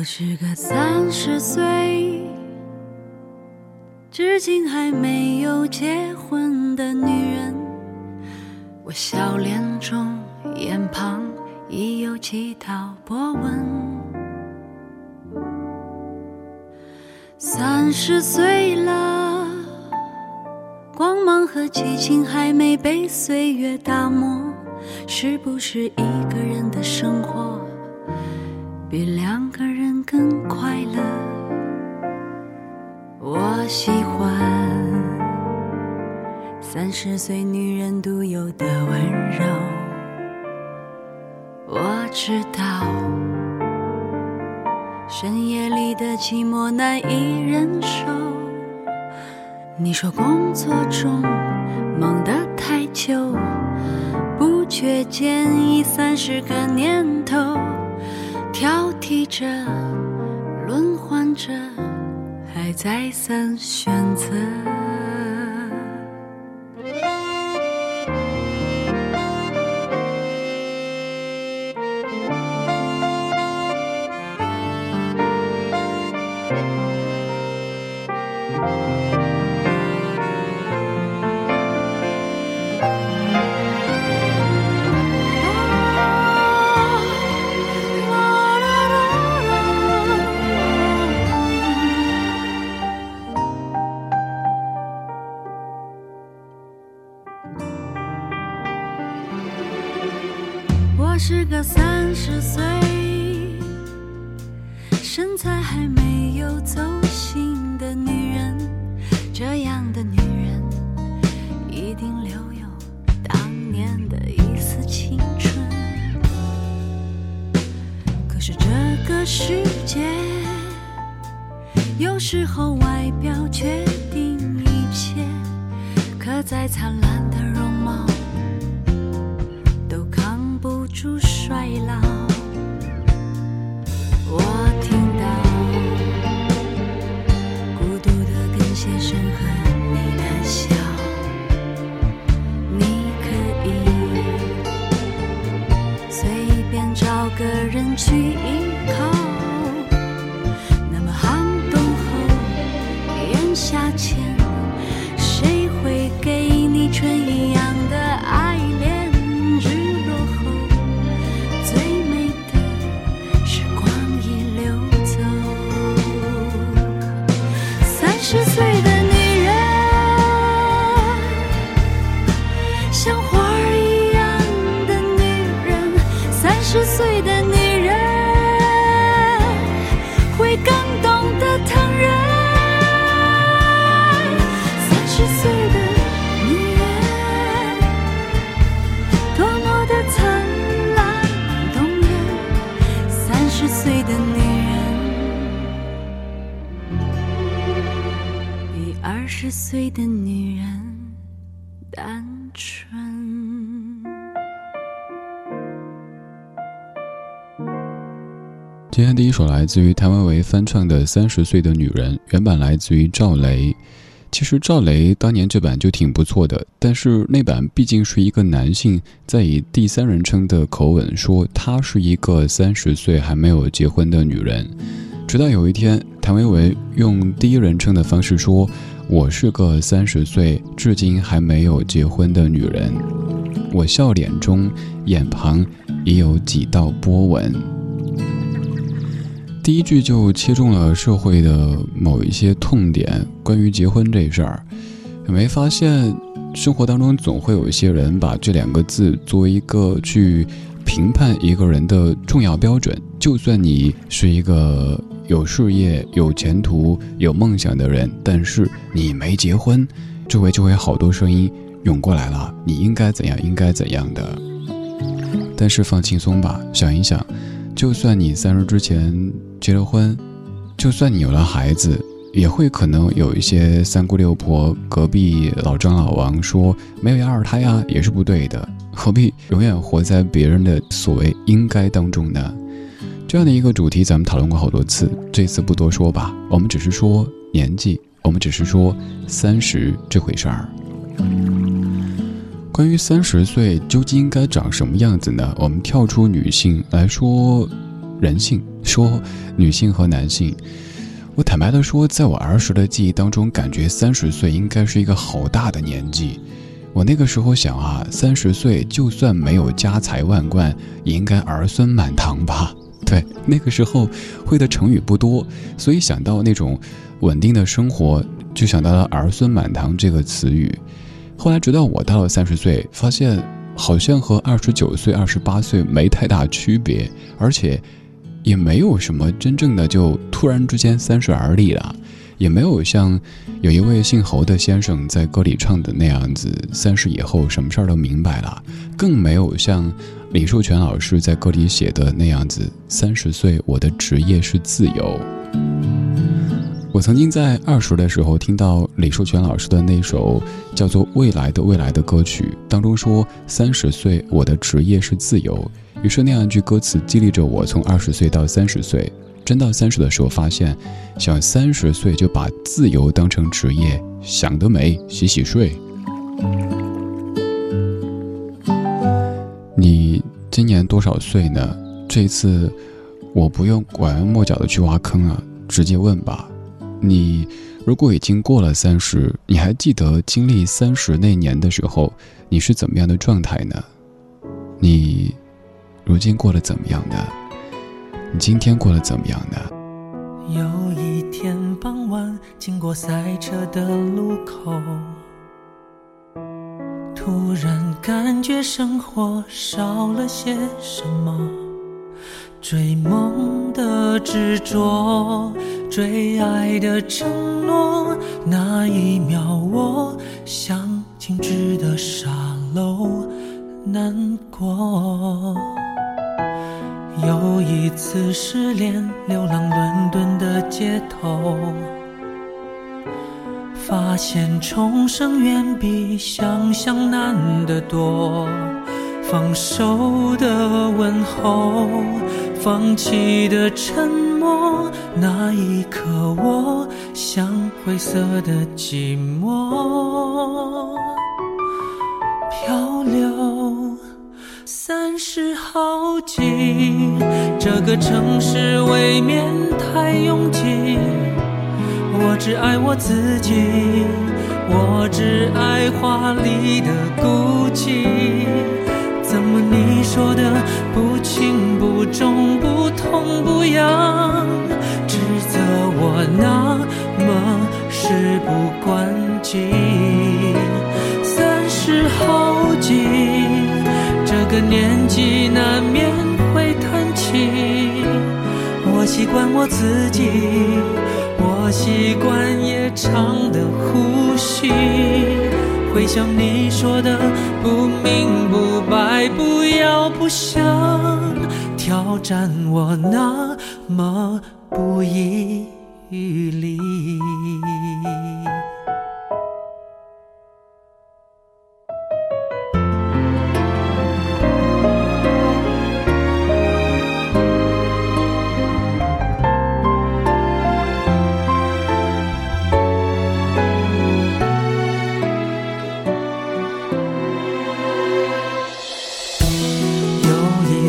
我是个三十岁，至今还没有结婚的女人。我笑脸中眼旁已有几道波纹。三十岁了，光芒和激情还没被岁月打磨，是不是一个人的生活？比两个人更快乐。我喜欢三十岁女人独有的温柔。我知道深夜里的寂寞难以忍受。你说工作中忙得太久，不觉间已三十个年头。挑剔着，轮换着，还再三选择。快乐。十岁的女人，单纯。今天第一首来自于谭维维翻唱的《三十岁的女人》，原版来自于赵雷。其实赵雷当年这版就挺不错的，但是那版毕竟是一个男性在以第三人称的口吻说她是一个三十岁还没有结婚的女人。直到有一天，谭维维用第一人称的方式说。我是个三十岁至今还没有结婚的女人。我笑脸中，眼旁已有几道波纹。第一句就切中了社会的某一些痛点，关于结婚这事儿，有没发现生活当中总会有一些人把这两个字作为一个去评判一个人的重要标准？就算你是一个有事业、有前途、有梦想的人，但是你没结婚，周围就会好多声音涌过来了，你应该怎样，应该怎样的。但是放轻松吧，想一想，就算你三十之前。结了婚，就算你有了孩子，也会可能有一些三姑六婆、隔壁老张老王说没有要二胎啊，也是不对的。何必永远活在别人的所谓应该当中呢？这样的一个主题，咱们讨论过好多次，这次不多说吧。我们只是说年纪，我们只是说三十这回事儿。关于三十岁究竟应该长什么样子呢？我们跳出女性来说。人性说，女性和男性，我坦白的说，在我儿时的记忆当中，感觉三十岁应该是一个好大的年纪。我那个时候想啊，三十岁就算没有家财万贯，也应该儿孙满堂吧？对，那个时候会的成语不多，所以想到那种稳定的生活，就想到了儿孙满堂这个词语。后来直到我到了三十岁，发现好像和二十九岁、二十八岁没太大区别，而且。也没有什么真正的就突然之间三十而立了，也没有像有一位姓侯的先生在歌里唱的那样子，三十以后什么事儿都明白了，更没有像李树全老师在歌里写的那样子，三十岁我的职业是自由。我曾经在二十的时候听到李树全老师的那首叫做《未来的未来》的歌曲，当中说三十岁我的职业是自由。于是那样一句歌词激励着我，从二十岁到三十岁，真到三十的时候，发现想三十岁就把自由当成职业，想得美，洗洗睡。你今年多少岁呢？这次我不用拐弯抹角的去挖坑啊，直接问吧。你如果已经过了三十，你还记得经历三十那年的时候，你是怎么样的状态呢？你？如今过得怎么样呢？你今天过得怎么样呢？有一天傍晚，经过赛车的路口，突然感觉生活少了些什么。追梦的执着，追爱的承诺，那一秒我像静止的沙漏，难过。有一次失恋，流浪伦敦的街头，发现重生远比想象难得多。放手的问候，放弃的沉默，那一刻我像灰色的寂寞，漂流。三十好几，这个城市未免太拥挤。我只爱我自己，我只爱华丽的孤寂。怎么你说的不轻不重不痛不痒，指责我那么事不关己？三十好几。这个年纪难免会叹气，我习惯我自己，我习惯夜长的呼吸。回想你说的不明不白，不要不想挑战我那么不遗余力。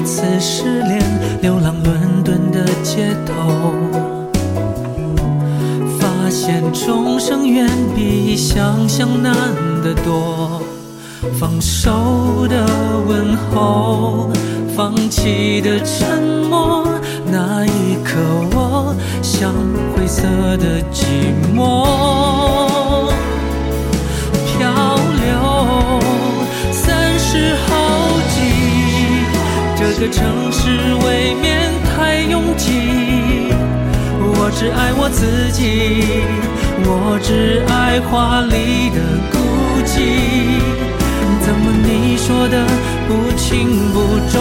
次失恋，流浪伦敦的街头，发现众生远比想象难得多。放手的问候，放弃的沉默，那一刻我像灰色的寂寞。漂流，三十号。个城市未免太拥挤，我只爱我自己，我只爱华丽的孤寂。怎么你说的不轻不重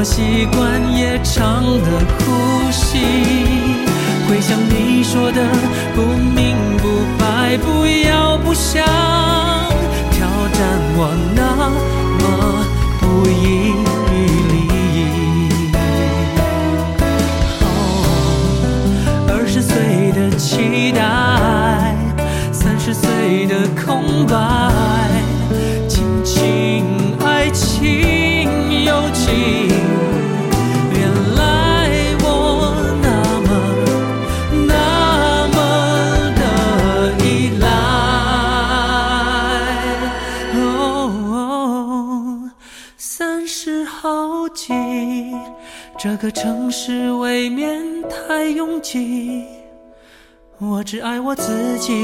我习惯夜长的呼吸。回想你说的不明不白，不要不想挑战我那么不易个城市未免太拥挤，我只爱我自己，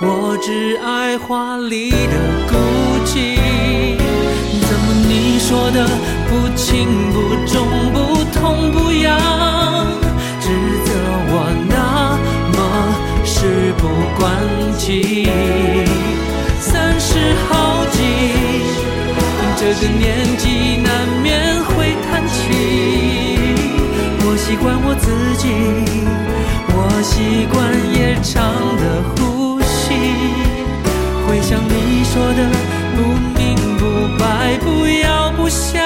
我只爱华丽的孤寂。怎么你说的不轻不重不痛不痒，指责我那么事不关己？三十好几，这个年纪难免。习惯我自己，我习惯夜长的呼吸。回想你说的不明不白，不要不想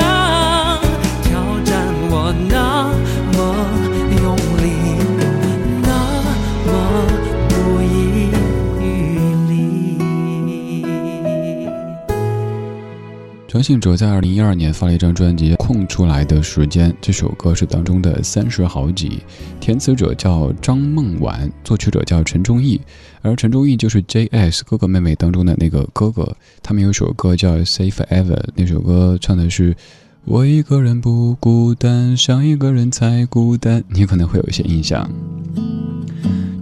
信哲在二零一二年发了一张专辑《空出来的时间》，这首歌是当中的三十好几，填词者叫张梦婉，作曲者叫陈忠义，而陈忠义就是 J.S 哥哥妹妹当中的那个哥哥。他们有首歌叫《Say Forever》，那首歌唱的是“我一个人不孤单，想一个人才孤单”，你可能会有一些印象。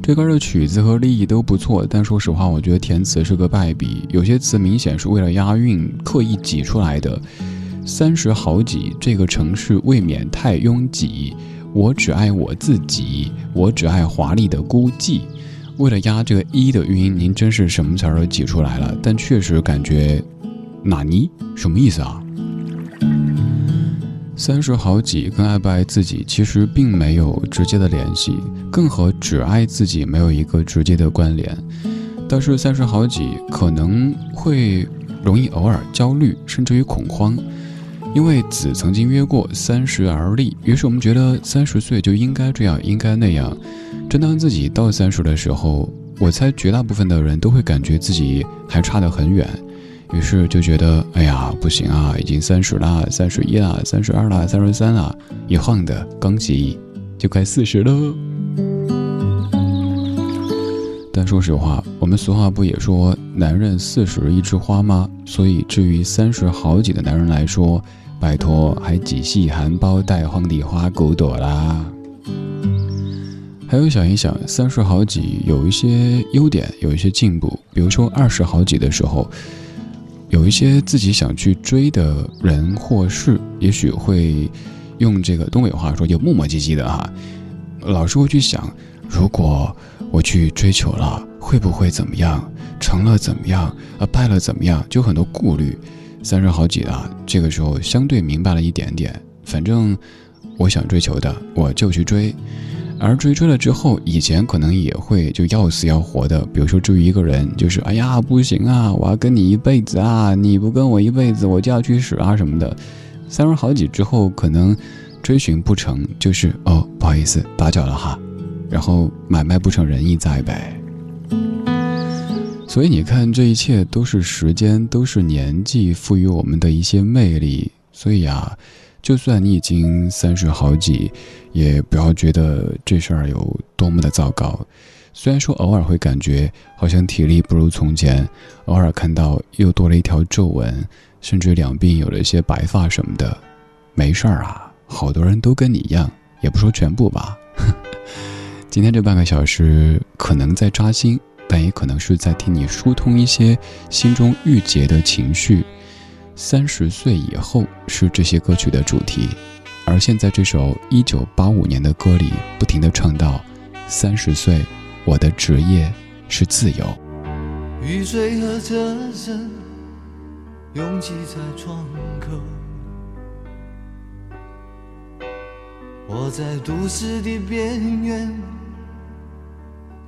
这歌的曲子和立意都不错，但说实话，我觉得填词是个败笔。有些词明显是为了押韵刻意挤出来的。三十好几，这个城市未免太拥挤。我只爱我自己，我只爱华丽的孤寂。为了押这个一的韵，您真是什么词儿都挤出来了，但确实感觉，纳尼？什么意思啊？三十好几跟爱不爱自己其实并没有直接的联系，更和只爱自己没有一个直接的关联。但是三十好几可能会容易偶尔焦虑，甚至于恐慌，因为子曾经约过三十而立，于是我们觉得三十岁就应该这样，应该那样。正当自己到三十的时候，我猜绝大部分的人都会感觉自己还差得很远。于是就觉得，哎呀，不行啊，已经三十了，三十一了，三十二了，三十三了，一晃的，刚起，就快四十了。但说实话，我们俗话不也说“男人四十一枝花”吗？所以，至于三十好几的男人来说，拜托，还几系含苞待放的花骨朵啦。还有想一想，三十好几有一些优点，有一些进步，比如说二十好几的时候。有一些自己想去追的人或事，也许会用这个东北话说，就磨磨唧唧的哈，老是会去想，如果我去追求了，会不会怎么样？成了怎么样？啊，败了怎么样？就很多顾虑。三十好几了，这个时候相对明白了一点点，反正我想追求的，我就去追。而追追了之后，以前可能也会就要死要活的，比如说追一个人，就是哎呀不行啊，我要跟你一辈子啊，你不跟我一辈子，我就要去死啊什么的。三十好几之后，可能追寻不成，就是哦不好意思打搅了哈，然后买卖不成仁义在呗。所以你看，这一切都是时间，都是年纪赋予我们的一些魅力。所以啊，就算你已经三十好几，也不要觉得这事儿有多么的糟糕。虽然说偶尔会感觉好像体力不如从前，偶尔看到又多了一条皱纹，甚至两鬓有了一些白发什么的，没事儿啊，好多人都跟你一样，也不说全部吧。今天这半个小时可能在扎心，但也可能是在替你疏通一些心中郁结的情绪。三十岁以后是这些歌曲的主题，而现在这首一九八五年的歌里不停的唱到：三十岁，我的职业是自由。雨水和车声拥挤在窗口，我在都市的边缘。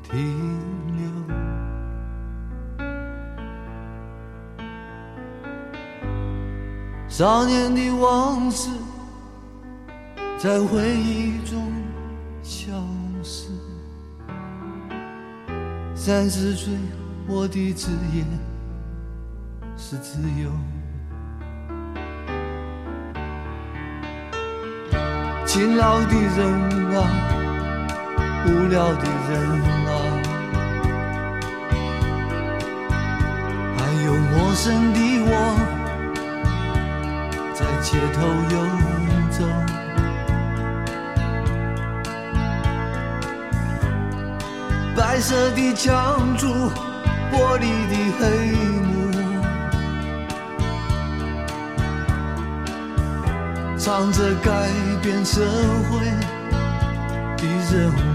停少年的往事在回忆中消失。三十岁，我的职业是自由。勤劳的人啊。无聊的人啊，还有陌生的我，街头游走。白色的墙柱，玻璃的黑幕，唱着改变社会的任务。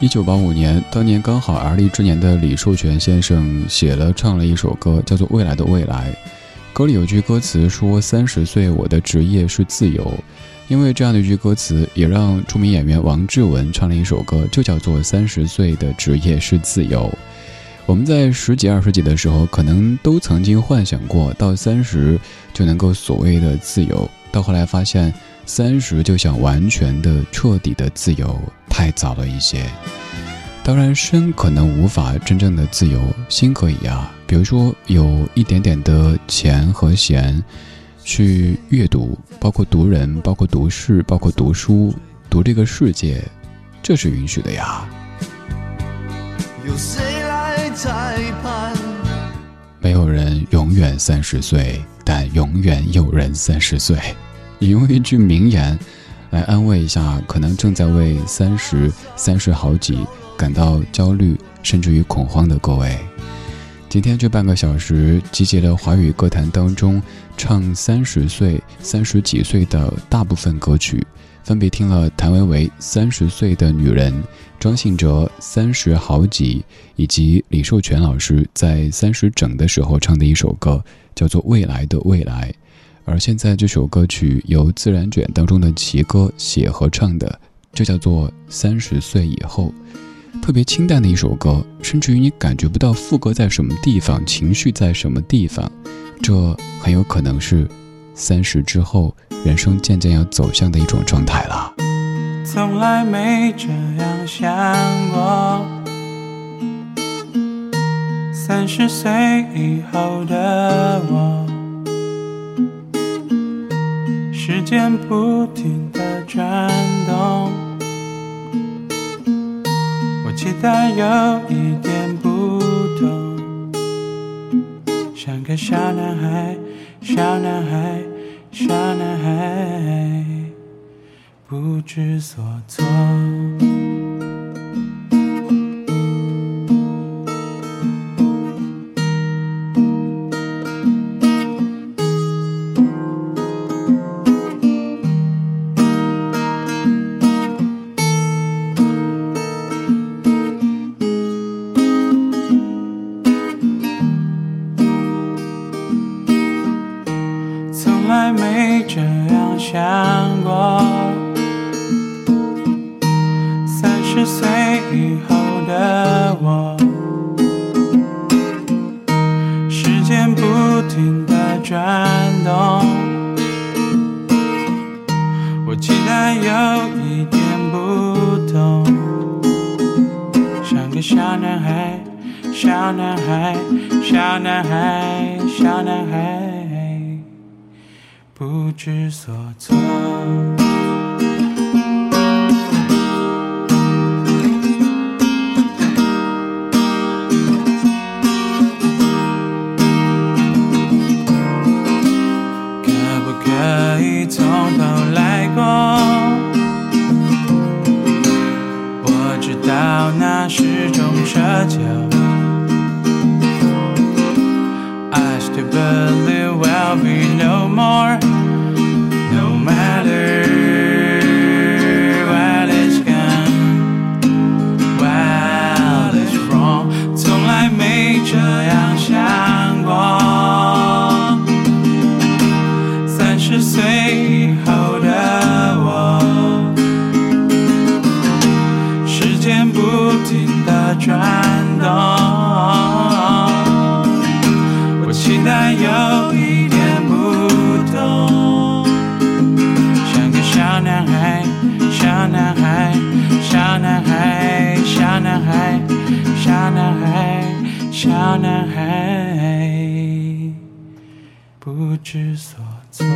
一九八五年，当年刚好而立之年的李寿全先生写了唱了一首歌，叫做《未来的未来》。歌里有句歌词说：“三十岁，我的职业是自由。”因为这样的一句歌词，也让著名演员王志文唱了一首歌，就叫做《三十岁的职业是自由》。我们在十几、二十几的时候，可能都曾经幻想过到三十就能够所谓的自由，到后来发现。三十就想完全的、彻底的自由，太早了一些。当然，身可能无法真正的自由，心可以啊。比如说，有一点点的钱和闲，去阅读，包括读人，包括读事，包括读书，读这个世界，这是允许的呀。有谁来裁判？没有人永远三十岁，但永远有人三十岁。引用一句名言，来安慰一下可能正在为三十三十好几感到焦虑甚至于恐慌的各位。今天这半个小时集结了华语歌坛当中唱三十岁、三十几岁的大部分歌曲，分别听了谭维维《三十岁的女人》，庄信哲《三十好几》，以及李寿全老师在三十整的时候唱的一首歌，叫做《未来的未来》。而现在这首歌曲由自然卷当中的奇哥写和唱的，就叫做《三十岁以后》，特别清淡的一首歌，甚至于你感觉不到副歌在什么地方，情绪在什么地方，这很有可能是三十之后人生渐渐要走向的一种状态了。从来没这样想过，三十岁以后的我。时间不停地转动，我期待有一点不同，像个小男孩，小男孩，小男孩，不知所措。转动。我期待有一点不同，像个小男孩，小男孩，小男孩，小男孩，小男孩，小男孩，不知所措。